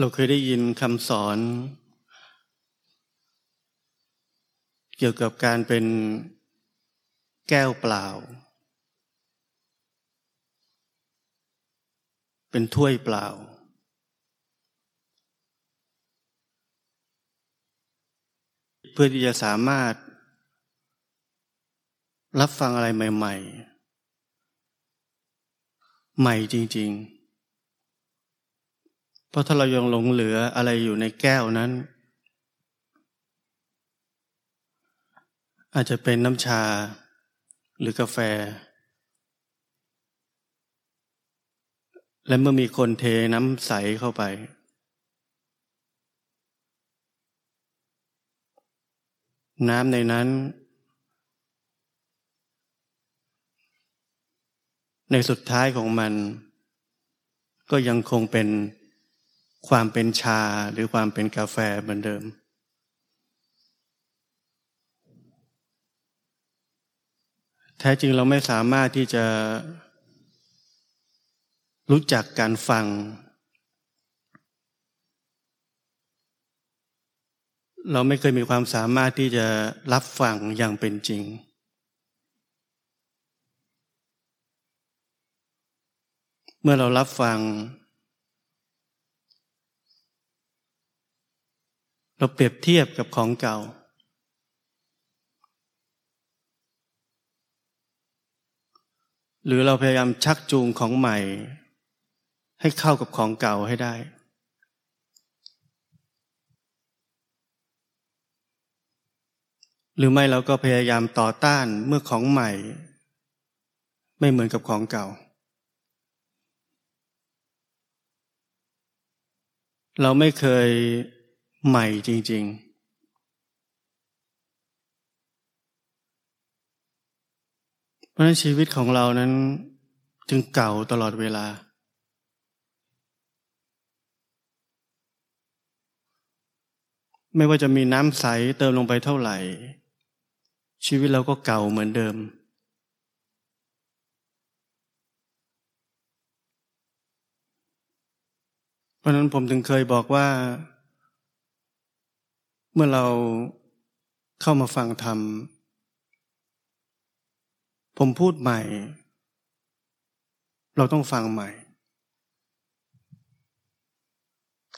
เราเคยได้ยินคำสอน เกี่ยวกับการเป็นแก้วเปล่า เป็นถ้วยเปล่า เพื่อที่จะสามารถ รับฟังอะไรใหม่ ๆ ใหม่จริง ๆ ราะถ้าเรายังหลงเหลืออะไรอยู่ในแก้วนั้น อาจจะเป็นน้ำชาหรือกาแฟ และเมื่อมีคนเทน้ำใสเข้าไป น้ำในนั้น ในสุดท้ายของมัน ก็ยังคงเป็น ความเป็นชาหรือความเป็นกาแฟเหมือนเดิม แท้จริงเราไม่สามารถที่จะรู้จักการฟัง เราไม่เคยมีความสามารถที่จะรับฟังอย่างเป็นจริง เมื่อเรารับฟัง เราเปรียบเทียบกับของเก่า หรือเราพยายามชักจูงของใหม่ ให้เข้ากับของเก่าให้ได้ หรือไม่เราก็พยายามต่อต้านเมื่อของใหม่ ไม่เหมือนกับของเก่าเราไม่เคย ใหม่จริง ๆ เพราะฉะนั้นชีวิตของเรานั้นจึงเก่าตลอดเวลา ไม่ว่าจะมีน้ำใสเติมลงไปเท่าไหร่ ชีวิตเราก็เก่าเหมือนเดิมเพราะนั้นผมถึงเคยบอกว่า เมื่อเราเข้ามาฟังธรรม ผมพูดใหม่ เราต้องฟังใหม่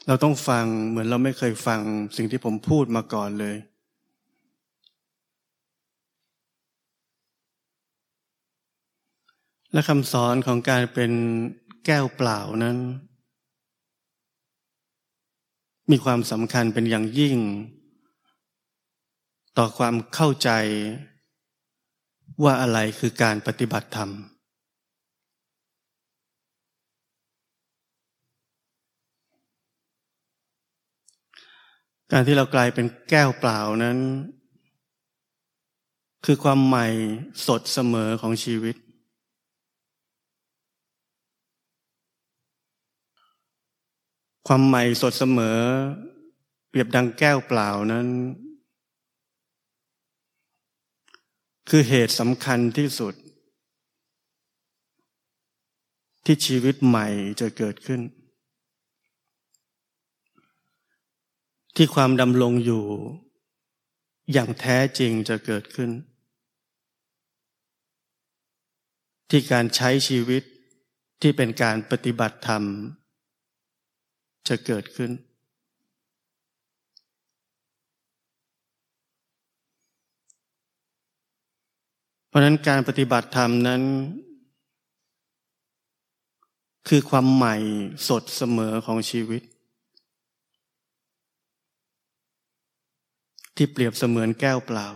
เราต้องฟังเหมือนเราไม่เคยฟังสิ่งที่ผมพูดมาก่อนเลย และคำสอนของการเป็นแก้วเปล่านั้น มีความสำคัญเป็นอย่างยิ่ง ต่อความเข้าใจว่าอะไรคือการปฏิบัติธรรม การที่เรากลายเป็นแก้วเปล่านั้น คือความใหม่สดเสมอของชีวิต ความใหม่สดเสมอ เปรียบดังแก้วเปล่านั้น คือเหตุสำคัญที่สุด ที่ชีวิตใหม่จะเกิดขึ้น ที่ความดำรงอยู่ อย่างแท้จริงจะเกิดขึ้น ที่การใช้ชีวิตที่เป็นการปฏิบัติธรรม จะเกิดขึ้น ราะนั้นการปฏิบัติธรรมนั้น คือความใหม่สดเสมอของชีวิต ที่เปรียบเสมือนแก้วเปล่า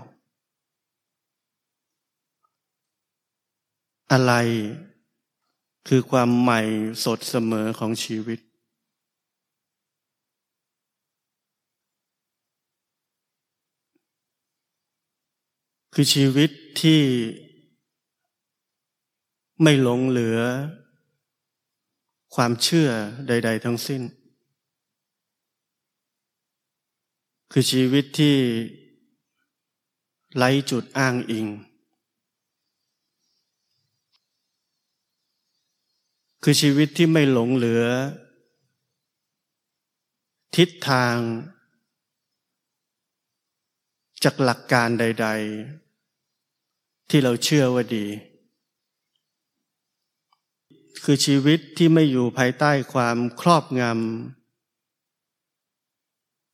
อะไรคือความใหม่สดเสมอของชีวิต คือชีวิตที่ไม่หลงเหลือ ความเชื่อใด ๆ ทั้งสิ้น คือชีวิตที่ไร้จุดอ้างอิง คือชีวิตที่ไม่หลงเหลือ ทิศทาง จากหลักการใด ๆ ที่เราเชื่อว่าดี คือชีวิตที่ไม่อยู่ภายใต้ความครอบงำ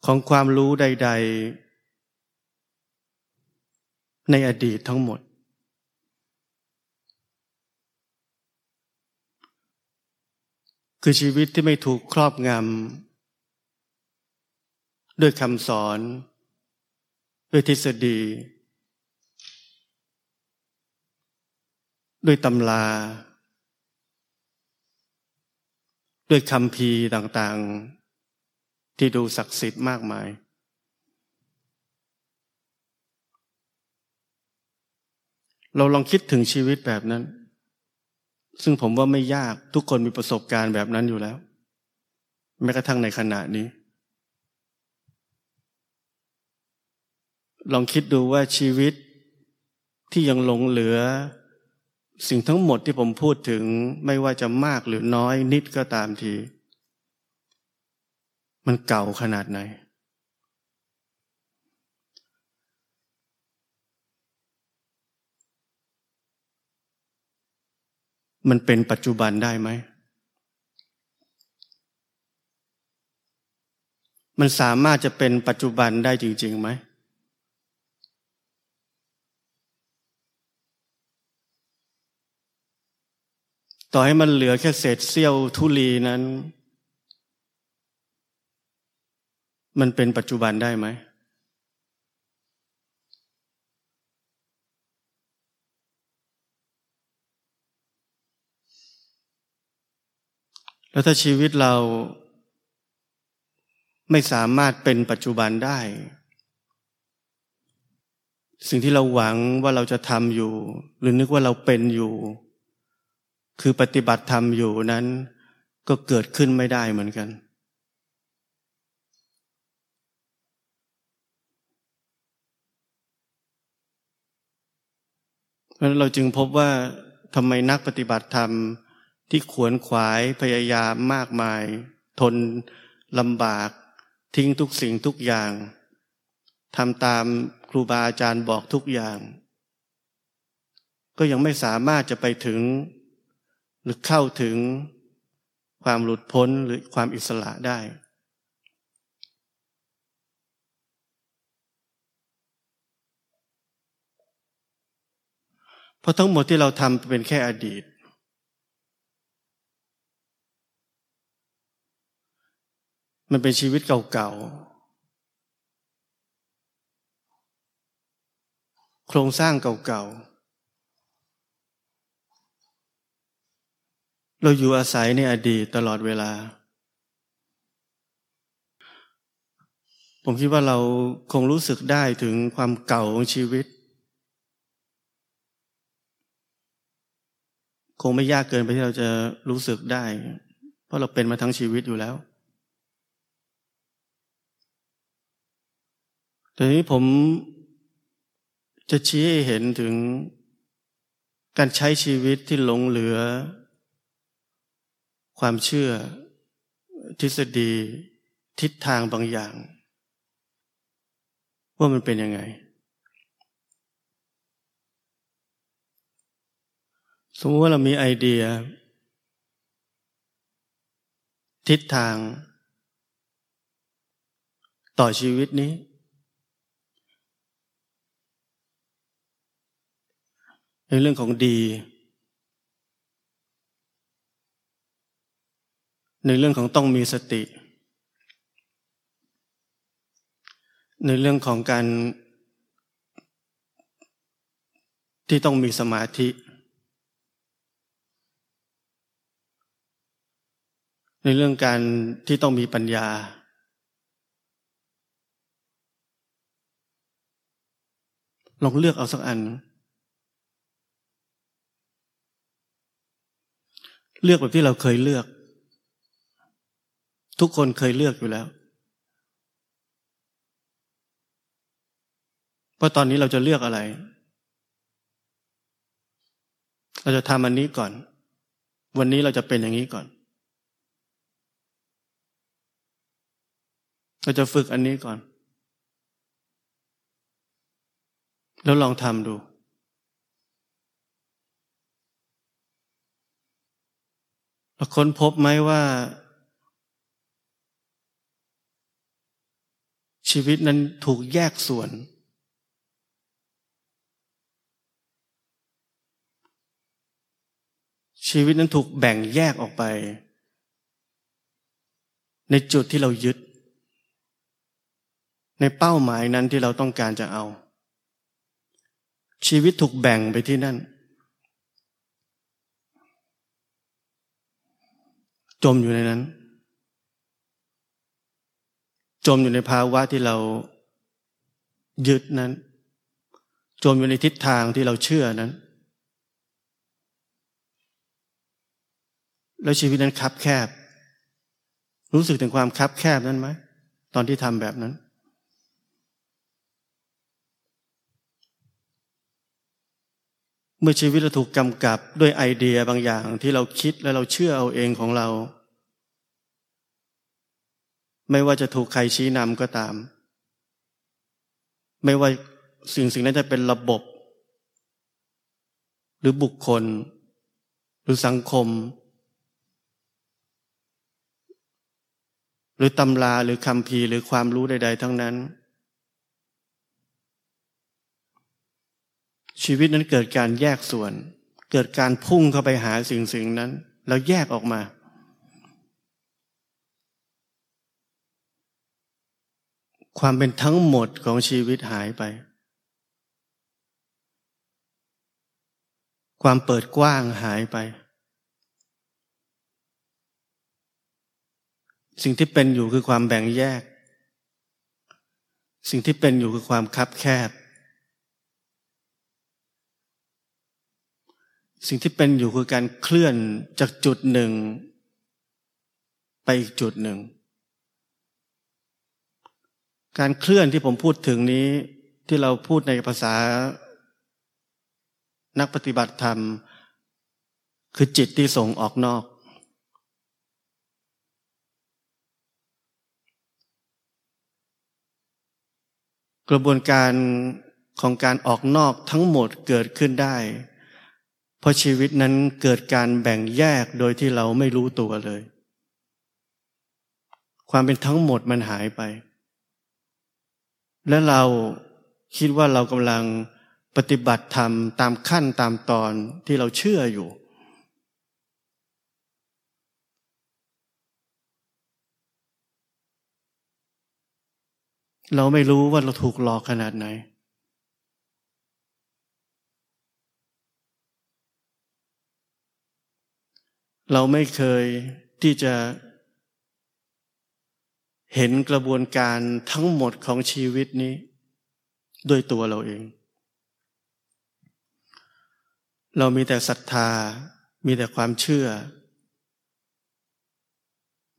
ของความรู้ใด ๆ ในอดีตทั้งหมด คือชีวิตที่ไม่ถูกครอบงำด้วยคำสอน ด้วยทฤษฎี ด้วยตำรา ด้วยคำพีต่างๆ ที่ดูศักดิ์สิทธิ์มากมาย เราลองคิดถึงชีวิตแบบนั้น ซึ่งผมว่าไม่ยากทุกคนมีประสบการณ์แบบนั้นอยู่แล้ว แม้กระทั่งในขณะนี้ ลองคิดดูว่าชีวิตที่ยังหลงเหลือ สิ่งทั้งหมดที่ผมพูดถึงไม่ว่าจะมากหรือน้อยนิดก็ตามที มันเก่าขนาดไหน มันเป็นปัจจุบันได้ไหม มันสามารถจะเป็นปัจจุบันได้จริงๆไหม ต่อให้มันเหลือแค่เศษเสี้ยวทุลีนั้น มันเป็นปัจจุบันได้ไหม แล้วถ้าชีวิตเราไม่สามารถเป็นปัจจุบันได้ สิ่งที่เราหวังว่าเราจะทำอยู่ หรือนึกว่าเราเป็นอยู่ คือปฏิบัติธรรมอยู่นั้น ก็เกิดขึ้นไม่ได้เหมือนกัน เพราะนั้นเราจึงพบว่าทำไมนักปฏิบัติธรรมที่ขวนขวายพยายามมากมาย ทนลำบากทิ้งทุกสิ่งทุกอย่างทำตามครูบาอาจารย์บอกทุกอย่าง ก็ยังไม่สามารถจะไปถึง หรือเข้าถึงความหลุดพ้นหรือความอิสระได้ เพราะทั้งหมดที่เราทำเป็นแค่อดีต มันเป็นชีวิตเก่าๆ โครงสร้างเก่าๆ เราอยู่อาศัยในอดีตตลอดเวลา ผมคิดว่าเราคงรู้สึกได้ถึงความเก่าของชีวิต คงไม่ยากเกินไปที่เราจะรู้สึกได้ เพราะเราเป็นมาทั้งชีวิตอยู่แล้วทีนี้ผมจะชี้ให้เห็นถึงการใช้ชีวิตที่หลงเหลือ ความเชื่อ ทฤษฎี ทิศทางบางอย่าง ว่ามันเป็นยังไง สมมติว่าเรามีไอเดีย ทิศทาง ต่อชีวิตนี้ในเรื่องของดี ในเรื่องของต้องมีสติ ในเรื่องของการที่ต้องมีสมาธิ ในเรื่องการที่ต้องมีปัญญา ลองเลือกเอาสักอัน เลือกแบบที่เราเคยเลือก ทุกคนเคยเลือกอยู่แล้ว ว่าตอนนี้เราจะเลือกอะไร เราจะทำอันนี้ก่อน วันนี้เราจะเป็นอย่างนี้ก่อน เราจะฝึกอันนี้ก่อน แล้วลองทำดูเราค้นพบไหมว่า ชีวิตนั้นถูกแยกส่วน ชีวิตนั้นถูกแบ่งแยกออกไป ในจุดที่เรายึด ในเป้าหมายนั้นที่เราต้องการจะเอา ชีวิตถูกแบ่งไปที่นั่น จมอยู่ในนั้น จมอยู่ในภาวะที่เรายึดนั้น จมอยู่ในทิศทางที่เราเชื่อนั้น แล้วชีวิตนั้นคับแคบ รู้สึกถึงความคับแคบนั้นไหมตอนที่ทำแบบนั้น เมื่อชีวิตเราถูกกำกับด้วยไอเดียบางอย่างที่เราคิดและเราเชื่อเอาเองของเรา ไม่ว่าจะถูกใครชี้นำก็ตาม ไม่ว่าสิ่งสิ่งนั้นจะเป็นระบบ หรือบุคคล หรือสังคม หรือตำราหรือคำพีหรือความรู้ใด ๆ ทั้งนั้น ชีวิตนั้นเกิดการแยกส่วน เกิดการพุ่งเข้าไปหาสิ่งสิ่งนั้น แล้วแยกออกมา ความเป็นทั้งหมดของชีวิตหายไป ความเปิดกว้างหายไป สิ่งที่เป็นอยู่คือความแบ่งแยก สิ่งที่เป็นอยู่คือความคับแคบ สิ่งที่เป็นอยู่คือการเคลื่อนจากจุดหนึ่ง ไปอีกจุดหนึ่ง การเคลื่อนที่ผมพูดถึงนี้ ที่เราพูดในภาษา นักปฏิบัติธรรม คือจิตที่ส่งออกนอก กระบวนการของการออกนอกทั้งหมดเกิดขึ้นได้ เพราะชีวิตนั้นเกิดการแบ่งแยกโดยที่เราไม่รู้ตัวเลย ความเป็นทั้งหมดมันหายไป และเราคิดว่าเรากำลังปฏิบัติธรรมตามขั้นตามตอนที่เราเชื่ออยู่ เราไม่รู้ว่าเราถูกหลอกขนาดไหน เราไม่เคยที่จะ เห็นกระบวนการทั้งหมดของชีวิตนี้ ด้วยตัวเราเอง เรามีแต่ศรัทธา มีแต่ความเชื่อ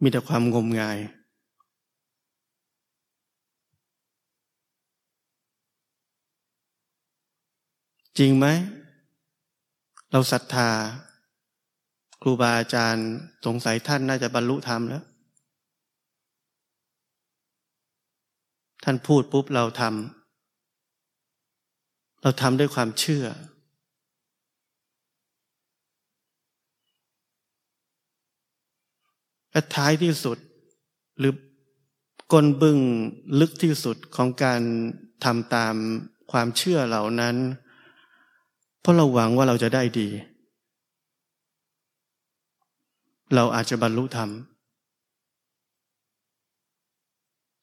มีแต่ความงมงาย จริงไหม เราศรัทธา ครูบาอาจารย์สงสัยท่านน่าจะบรรลุธรรมแล้ว ท่านพูดปุ๊บเราทำเราทำด้วยความเชื่อ และท้ายที่สุดหรือกลบึงลึกที่สุดของการทำตามความเชื่อเหล่านั้น เพราะเราหวังว่าเราจะได้ดี เราอาจจะบรรลุธรรม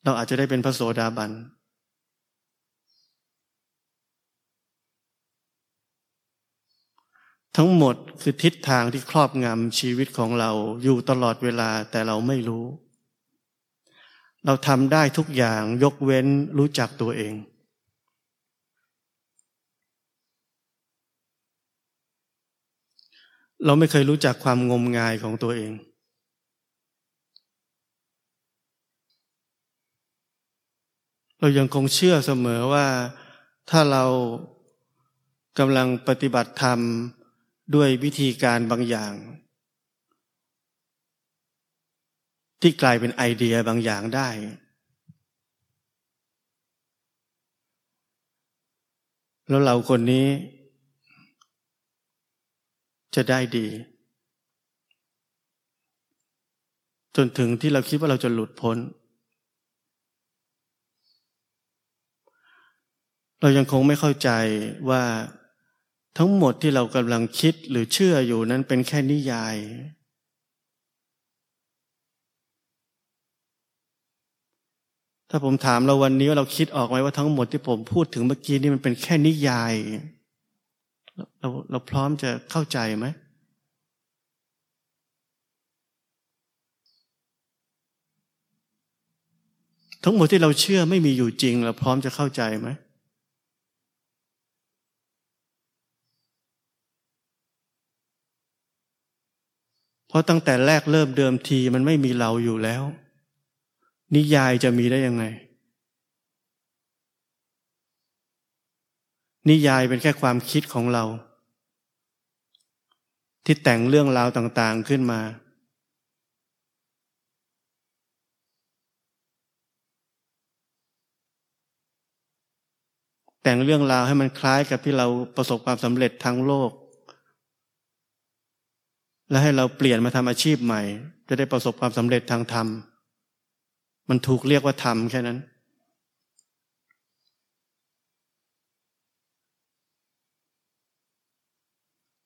เราอาจจะได้เป็นพระโสดาบัน ทั้งหมดคือทิศทางที่ครอบงำชีวิตของเราอยู่ตลอดเวลาแต่เราไม่รู้ เราทำได้ทุกอย่างยกเว้นรู้จักตัวเองเราไม่เคยรู้จักความงมงายของตัวเอง เรายังคงเชื่อเสมอว่าถ้าเรากำลังปฏิบัติธรรมด้วยวิธีการบางอย่าง ที่กลายเป็นไอเดียบางอย่างได้ แล้วเราคนนี้จะได้ดี จนถึงที่เราคิดว่าเราจะหลุดพ้น เรายังคงไม่เข้าใจว่าทั้งหมดที่เรากำลังคิดหรือเชื่ออยู่นั้นเป็นแค่นิยาย ถ้าผมถามเราวันนี้ว่าเราคิดออกไหมว่าทั้งหมดที่ผมพูดถึงเมื่อกี้นี่มันเป็นแค่นิยาย เราเราพร้อมจะเข้าใจไหมทั้งหมดที่เราเชื่อไม่มีอยู่จริง เราพร้อมจะเข้าใจไหม ราะตั้งแต่แรกเริ่มเดิมทีมันไม่มีเราอยู่แล้ว นิยายจะมีได้ยังไง นิยายเป็นแค่ความคิดของเรา ที่แต่งเรื่องราวต่าง ๆขึ้นมา แต่งเรื่องราวให้มันคล้ายกับที่เราประสบความสำเร็จทั้งโลก และให้เราเปลี่ยนมาทำอาชีพใหม่ จะได้ประสบความสำเร็จทางธรรม มันถูกเรียกว่าธรรมแค่นั้น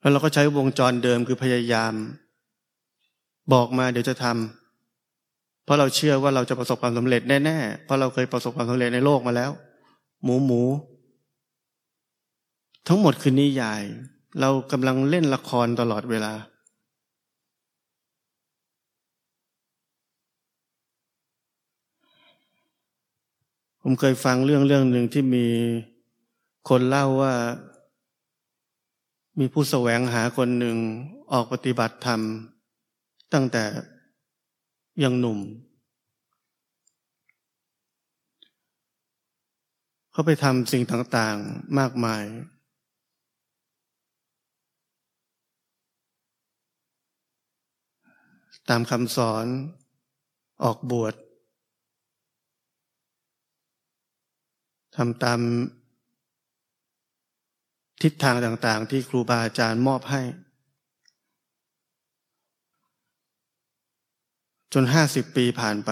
แล้วเราก็ใช้วงจรเดิมคือพยายาม บอกมาเดี๋ยวจะทำเพราะเราเชื่อว่าเราจะประสบความสำเร็จแน่ๆเพราะเราเคยประสบความสำเร็จในโลกมาแล้ว หมูหมู ทั้งหมดคือนิยาย เรากำลังเล่นละครตลอดเวลา ผมเคยฟังเรื่องเรื่องหนึ่งที่มีคนเล่าว่า มีผู้แสวงหาคนหนึ่งออกปฏิบัติธรรม ตั้งแต่ยังหนุ่ม เขาไปทำสิ่งต่างๆมากมาย ตามคำสอนออกบวช ทำตามทิศทางต่างๆ ที่ครูบาอาจารย์มอบให้ จนห้าสิบปีผ่านไป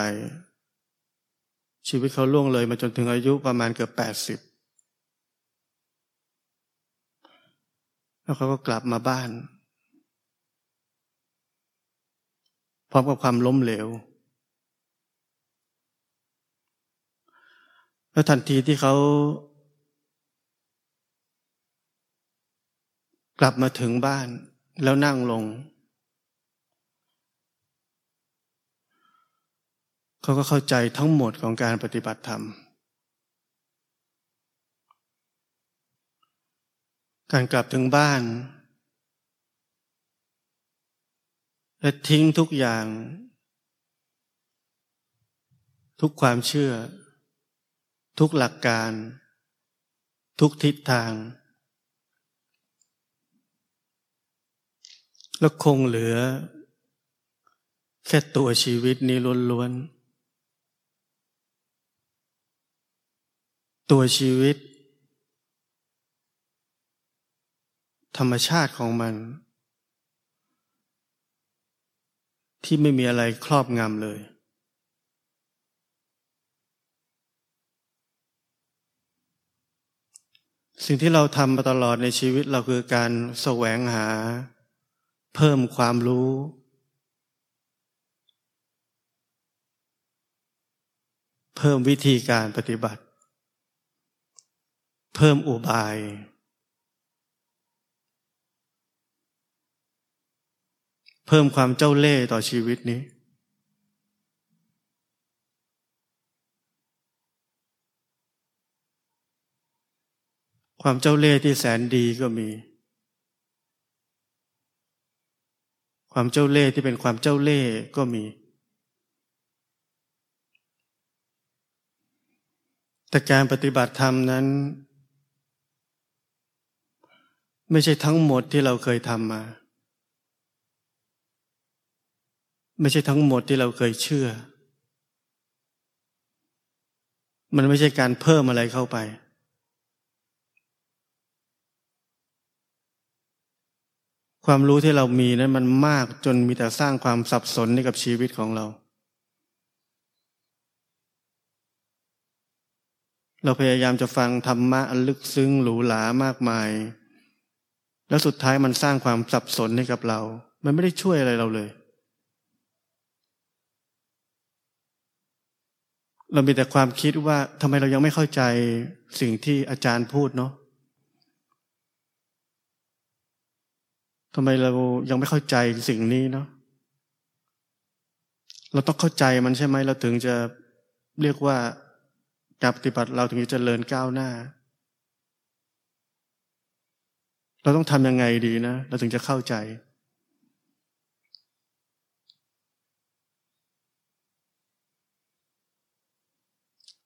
ชีวิตเขาล่วงเลยมาจนถึงอายุประมาณเกือบแปดสิบแล้วเขาก็กลับมาบ้าน พร้อมกับความล้มเหลว แล้วทันทีที่เขากลับมาถึงบ้านแล้วนั่งลง เขาก็เข้าใจทั้งหมดของการปฏิบัติธรรม การกลับถึงบ้าน และทิ้งทุกอย่าง ทุกความเชื่อ ทุกหลักการ ทุกทิศทาง แล้วคงเหลือ แค่ตัวชีวิตนี้ล้วนๆ ตัวชีวิต ธรรมชาติของมัน ที่ไม่มีอะไรครอบงำเลย สิ่งที่เราทำมาตลอดในชีวิตเราคือการแสวงหา เพิ่มความรู้ เพิ่มวิธีการปฏิบัติ เพิ่มอุบาย เพิ่มความเจ้าเล่ห์ต่อชีวิตนี้ ความเจ้าเล่ห์ที่แสนดีก็มี ความเจ้าเล่ห์ที่เป็นความเจ้าเล่ห์ก็มี แต่การปฏิบัติธรรมนั้น ไม่ใช่ทั้งหมดที่เราเคยทำมา ไม่ใช่ทั้งหมดที่เราเคยเชื่อ มันไม่ใช่การเพิ่มอะไรเข้าไป ความรู้ที่เรามีนั้นมันมากจนมีแต่สร้างความสับสนให้กับชีวิตของเรา เราพยายามจะฟังธรรมะอันลึกซึ้งหรูหรามากมาย แล้วสุดท้ายมันสร้างความสับสนให้กับเรา มันไม่ได้ช่วยอะไรเราเลย เรามีแต่ความคิดว่าทำไมเรายังไม่เข้าใจสิ่งที่อาจารย์พูดเนาะ ทำไมเรายังไม่เข้าใจสิ่งนี้เนาะเราต้องเข้าใจมันใช่ไหมเราถึงจะเรียกว่าการปฏิบัติเราถึงจะเจริญก้าวหน้า เราต้องทำยังไงดีนะ เราถึงจะเข้าใจ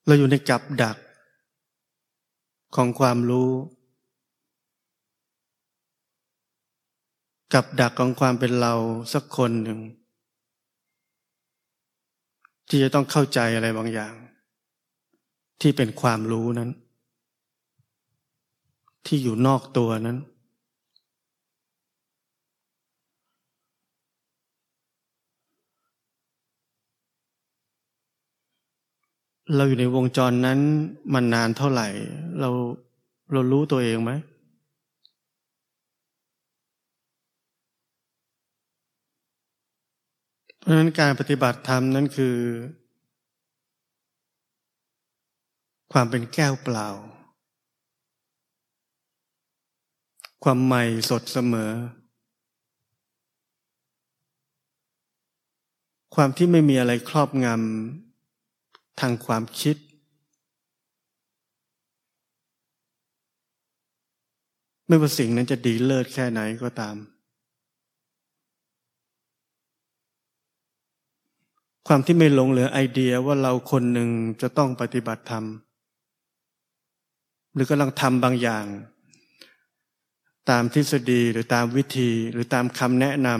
เราอยู่ในกับดักของความรู้ กับดักของความเป็นเราสักคนหนึ่ง ที่จะต้องเข้าใจอะไรบางอย่าง ที่เป็นความรู้นั้น ที่อยู่นอกตัวนั้น เราอยู่ในวงจรนั้นมันนานเท่าไหร่ เราเรารู้ตัวเองไหม เพราะฉะนั้นการปฏิบัติธรรมนั้นคือ ความเป็นแก้วเปล่า ความใหม่สดเสมอ ความที่ไม่มีอะไรครอบงำทางความคิด ไม่ว่าสิ่งนั้นจะดีเลิศแค่ไหนก็ตาม ความที่ไม่หลงเหลือไอเดียว่าเราคนหนึ่งจะต้องปฏิบัติธรรม หรือกำลังทำบางอย่าง ตามทฤษฎีหรือตามวิธีหรือตามคำแนะนำ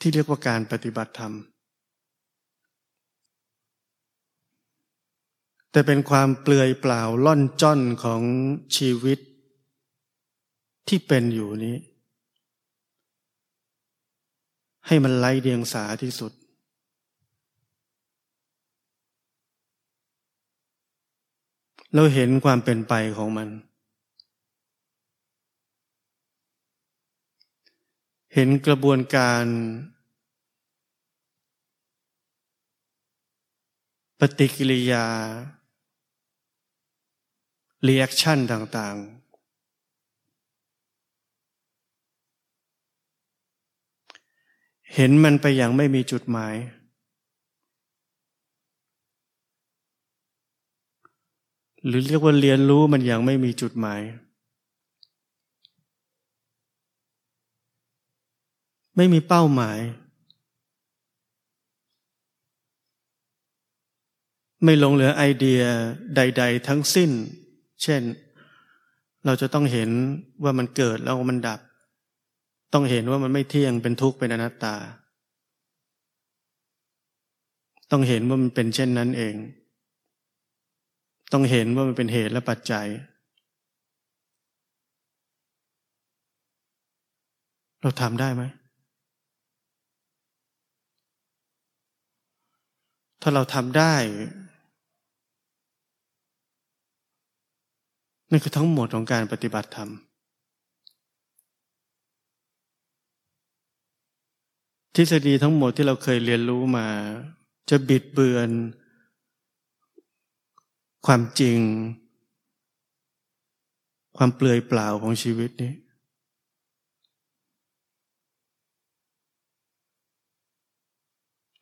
ที่เรียกว่าการปฏิบัติธรรม แต่เป็นความเปลือยเปล่าล่อนจ้อนของชีวิตที่เป็นอยู่นี้ ให้มันไร้เดียงสาที่สุด เราเห็นความเป็นไปของมัน เห็นกระบวนการปฏิกิริยา reaction ต่างๆ เห็นมันไปอย่างไม่มีจุดหมาย หรือเรียกว่าเรียนรู้มันอย่างไม่มีจุดหมาย ไม่มีเป้าหมาย ไม่หลงเหลือไอเดียใด ๆ ทั้งสิ้น เช่น เราจะต้องเห็นว่ามันเกิดแล้วมันดับ ต้องเห็นว่ามันไม่เที่ยงเป็นทุกข์เป็นอนัตตา ต้องเห็นว่ามันเป็นเช่นนั้นเอง ต้องเห็นว่ามันเป็นเหตุและปัจจัย เราทำได้ไหมถ้าเราทำได้นั่นคือทั้งหมดของการปฏิบัติธรรม ทฤษฎีทั้งหมดที่เราเคยเรียนรู้มา จะบิดเบือน ความจริง ความเปลือยเปล่าของชีวิตนี้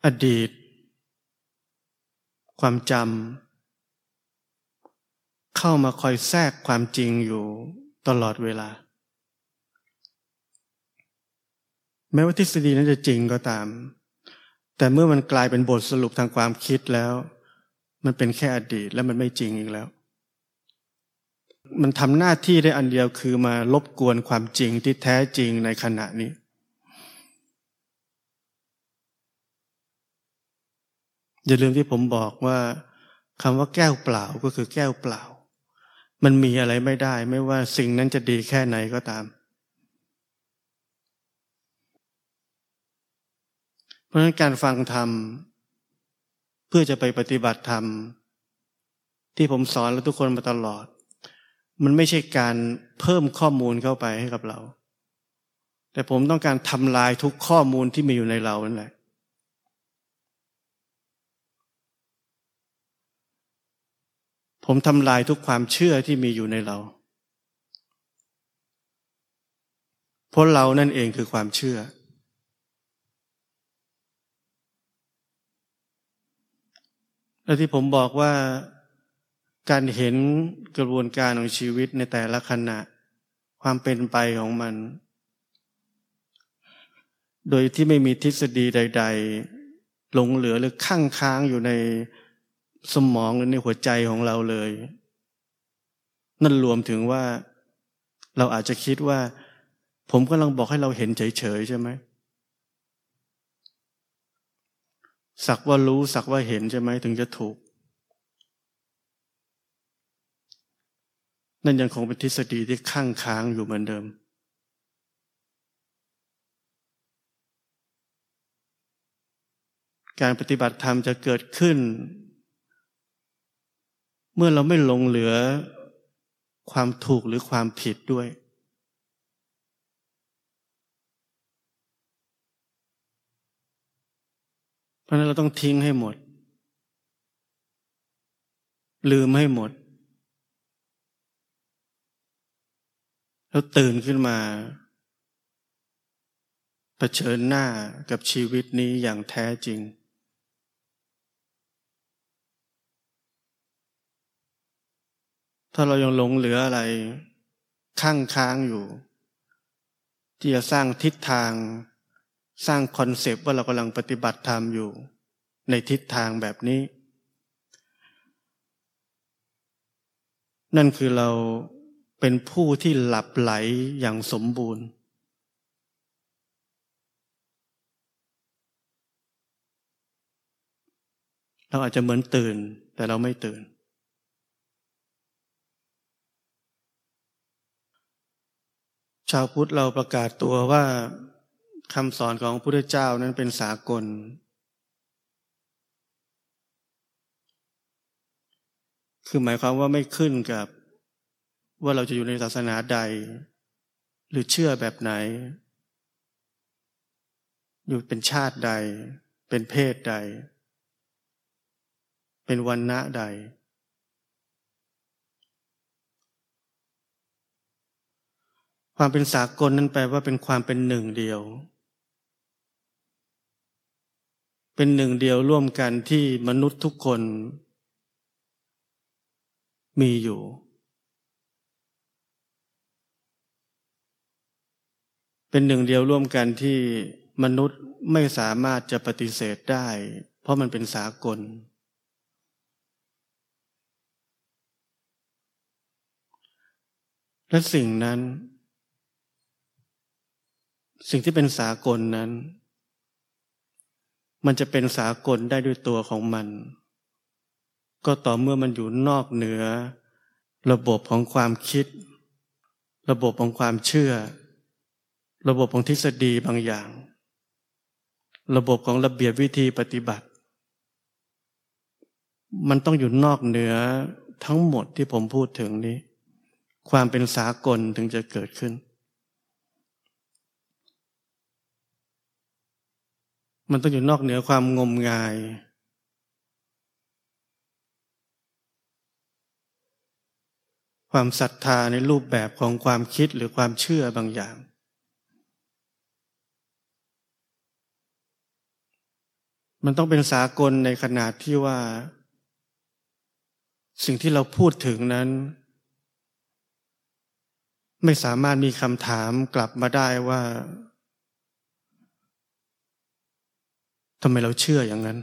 อดีต ความจำเข้ามาคอยแทรกความจริงอยู่ตลอดเวลา แม้ว่าทฤษฎีนั้นจะจริงก็ตาม แต่เมื่อมันกลายเป็นบทสรุปทางความคิดแล้ว มันเป็นแค่อดีตและมันไม่จริงอีกแล้ว มันทำหน้าที่ได้อันเดียวคือมารบกวนความจริงที่แท้จริงในขณะนี้ อย่าลืมที่ผมบอกว่าคำว่าแก้วเปล่าก็คือแก้วเปล่า มันมีอะไรไม่ได้ ไม่ว่าสิ่งนั้นจะดีแค่ไหนก็ตาม เพ ราะฉะนั้นการฟังธรรม เพื่อจะไปปฏิบัติธรรม ที่ผมสอนแล้วทุกคนมาตลอด มันไม่ใช่การเพิ่มข้อมูลเข้าไปให้กับเรา แต่ผมต้องการทำลายทุกข้อมูลที่มีอยู่ในเรานั่นแหละผมทำลายทุกความเชื่อที่มีอยู่ในเรา เพราะเรานั่นเองคือความเชื่อ และที่ผมบอกว่าการเห็นกระบวนการของชีวิตในแต่ละขณะ ความเป็นไปของมัน โดยที่ไม่มีทฤษฎีใด ๆ หลงเหลือหรือข้างค้างอยู่ในสมองหรือในหัวใจของเราเลย นั่นรวมถึงว่าเราอาจจะคิดว่า ผมกำลังบอกให้เราเห็นเฉยๆใช่ไหม สักว่ารู้สักว่าเห็นใช่ไหมถึงจะถูก นั่นยังคงเป็นทฤษฎีที่ข้างค้างอยู่เหมือนเดิม การปฏิบัติธรรมจะเกิดขึ้น เมื่อเราไม่ลงเหลือความถูกหรือความผิดด้วย เพ ราะนั้นเราต้องทิ้งให้หมด ลืมให้หมด แล้วตื่นขึ้นมาเผชิญหน้ากับชีวิตนี้อย่างแท้จริง ถ้าเรายังหลงเหลืออะไรข้างค้างอยู่ ที่จะสร้างทิศทาง สร้างคอนเซปต์ว่าเรากำลังปฏิบัติธรรมอยู่ ในทิศทางแบบนี้ นั่นคือเราเป็นผู้ที่หลับไหลอย่างสมบูรณ์ เราอาจจะเหมือนตื่นแต่เราไม่ตื่น ชาวพุทธเราประกาศตัวว่า คำสอนของพระพุทธเจ้านั้นเป็นสากล คือหมายความว่าไม่ขึ้นกับ ว่าเราจะอยู่ในศาสนาใด หรือเชื่อแบบไหน อยู่เป็นชาติใด เป็นเพศใด เป็นวันณะใดความเป็นสากลนั้นแปลว่าเป็นความเป็นหนึ่งเดียว เป็นหนึ่งเดียวร่วมกันที่มนุษย์ทุกคนมีอยู่ เป็นหนึ่งเดียวร่วมกันที่มนุษย์ไม่สามารถจะปฏิเสธได้ เพราะมันเป็นสากล และสิ่งนั้น สิ่งที่เป็นสากลนั้น มันจะเป็นสากลได้ด้วยตัวของมัน ก็ต่อเมื่อมันอยู่นอกเหนือ ระบบของความคิด ระบบของความเชื่อ ระบบของทฤษฎีบางอย่าง ระบบของระเบียบวิธีปฏิบัติ มันต้องอยู่นอกเหนือทั้งหมดที่ผมพูดถึงนี้ ความเป็นสากลถึงจะเกิดขึ้น มันต้องอยู่นอกเหนือความงมงาย ความศรัทธาในรูปแบบของความคิดหรือความเชื่อบางอย่าง มันต้องเป็นสากลในขนาดที่ว่า สิ่งที่เราพูดถึงนั้น ไม่สามารถมีคำถามกลับมาได้ว่า ทำไมเราเชื่ออย่างนั้น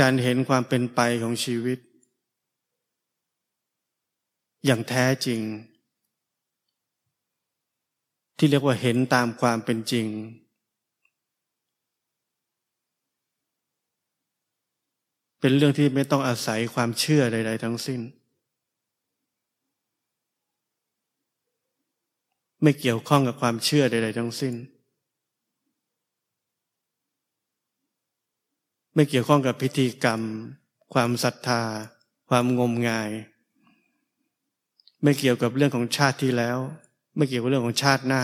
การเห็นความเป็นไปของชีวิต อย่างแท้จริง ที่เรียกว่าเห็นตามความเป็นจริงเป็นเรื่องที่ไม่ต้องอาศัยความเชื่อใดๆทั้งสิ้น ไม่เกี่ยวข้องกับความเชื่อใดๆทั้งสิ้น ไม่เกี่ยวข้องกับพิธีกรรม ความศรัทธา ความงมงาย ไม่เกี่ยวกับเรื่องของชาติที่แล้ว ไม่เกี่ยวกับเรื่องของชาติหน้า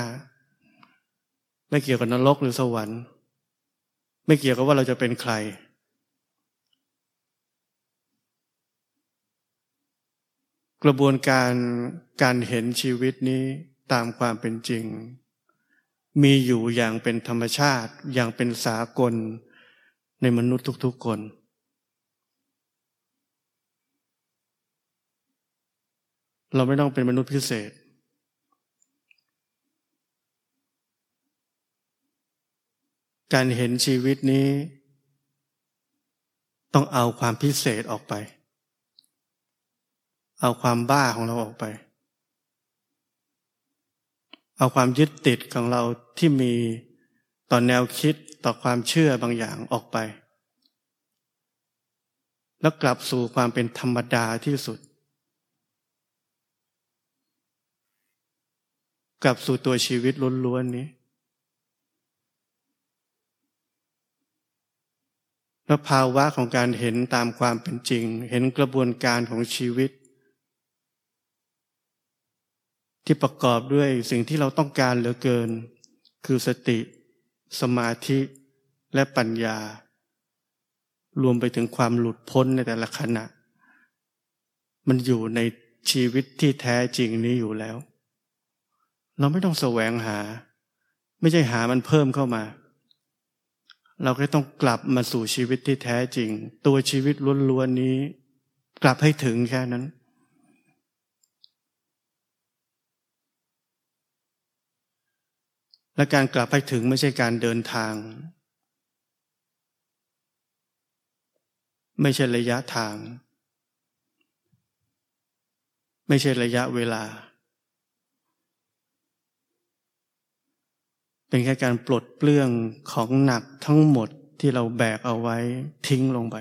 ไม่เกี่ยวกับนรกหรือสวรรค์ ไม่เกี่ยวกับว่าเราจะเป็นใครกระบวนการการเห็นชีวิตนี้ ตามความเป็นจริง มีอยู่อย่างเป็นธรรมชาติ อย่างเป็นสากลในมนุษย์ทุกๆคน เราไม่ต้องเป็นมนุษย์พิเศษ การเห็นชีวิตนี้ ต้องเอาความพิเศษออกไป เอาความบ้าของเราออกไป เอาความยึดติดของเราที่มีต่อแนวคิดต่อความเชื่อบางอย่างออกไป แล้วกลับสู่ความเป็นธรรมดาที่สุด กลับสู่ตัวชีวิตล้วนๆนี้ และภาวะของการเห็นตามความเป็นจริง เห็นกระบวนการของชีวิต ที่ประกอบด้วยสิ่งที่เราต้องการเหลือเกิน คือสติ สมาธิและปัญญา รวมไปถึงความหลุดพ้นในแต่ละขณะ มันอยู่ในชีวิตที่แท้จริงนี้อยู่แล้ว เราไม่ต้องแสวงหา ไม่ใช่หามันเพิ่มเข้ามา เราก็ต้องกลับมาสู่ชีวิตที่แท้จริง ตัวชีวิตล้วนๆนี้ กลับให้ถึงแค่นั้น และการกลับไปถึงไม่ใช่การเดินทาง ไม่ใช่ระยะทาง ไม่ใช่ระยะเวลา เป็นแค่การปลดเปลื้องของหนักทั้งหมดที่เราแบกเอาไว้ทิ้งลงไป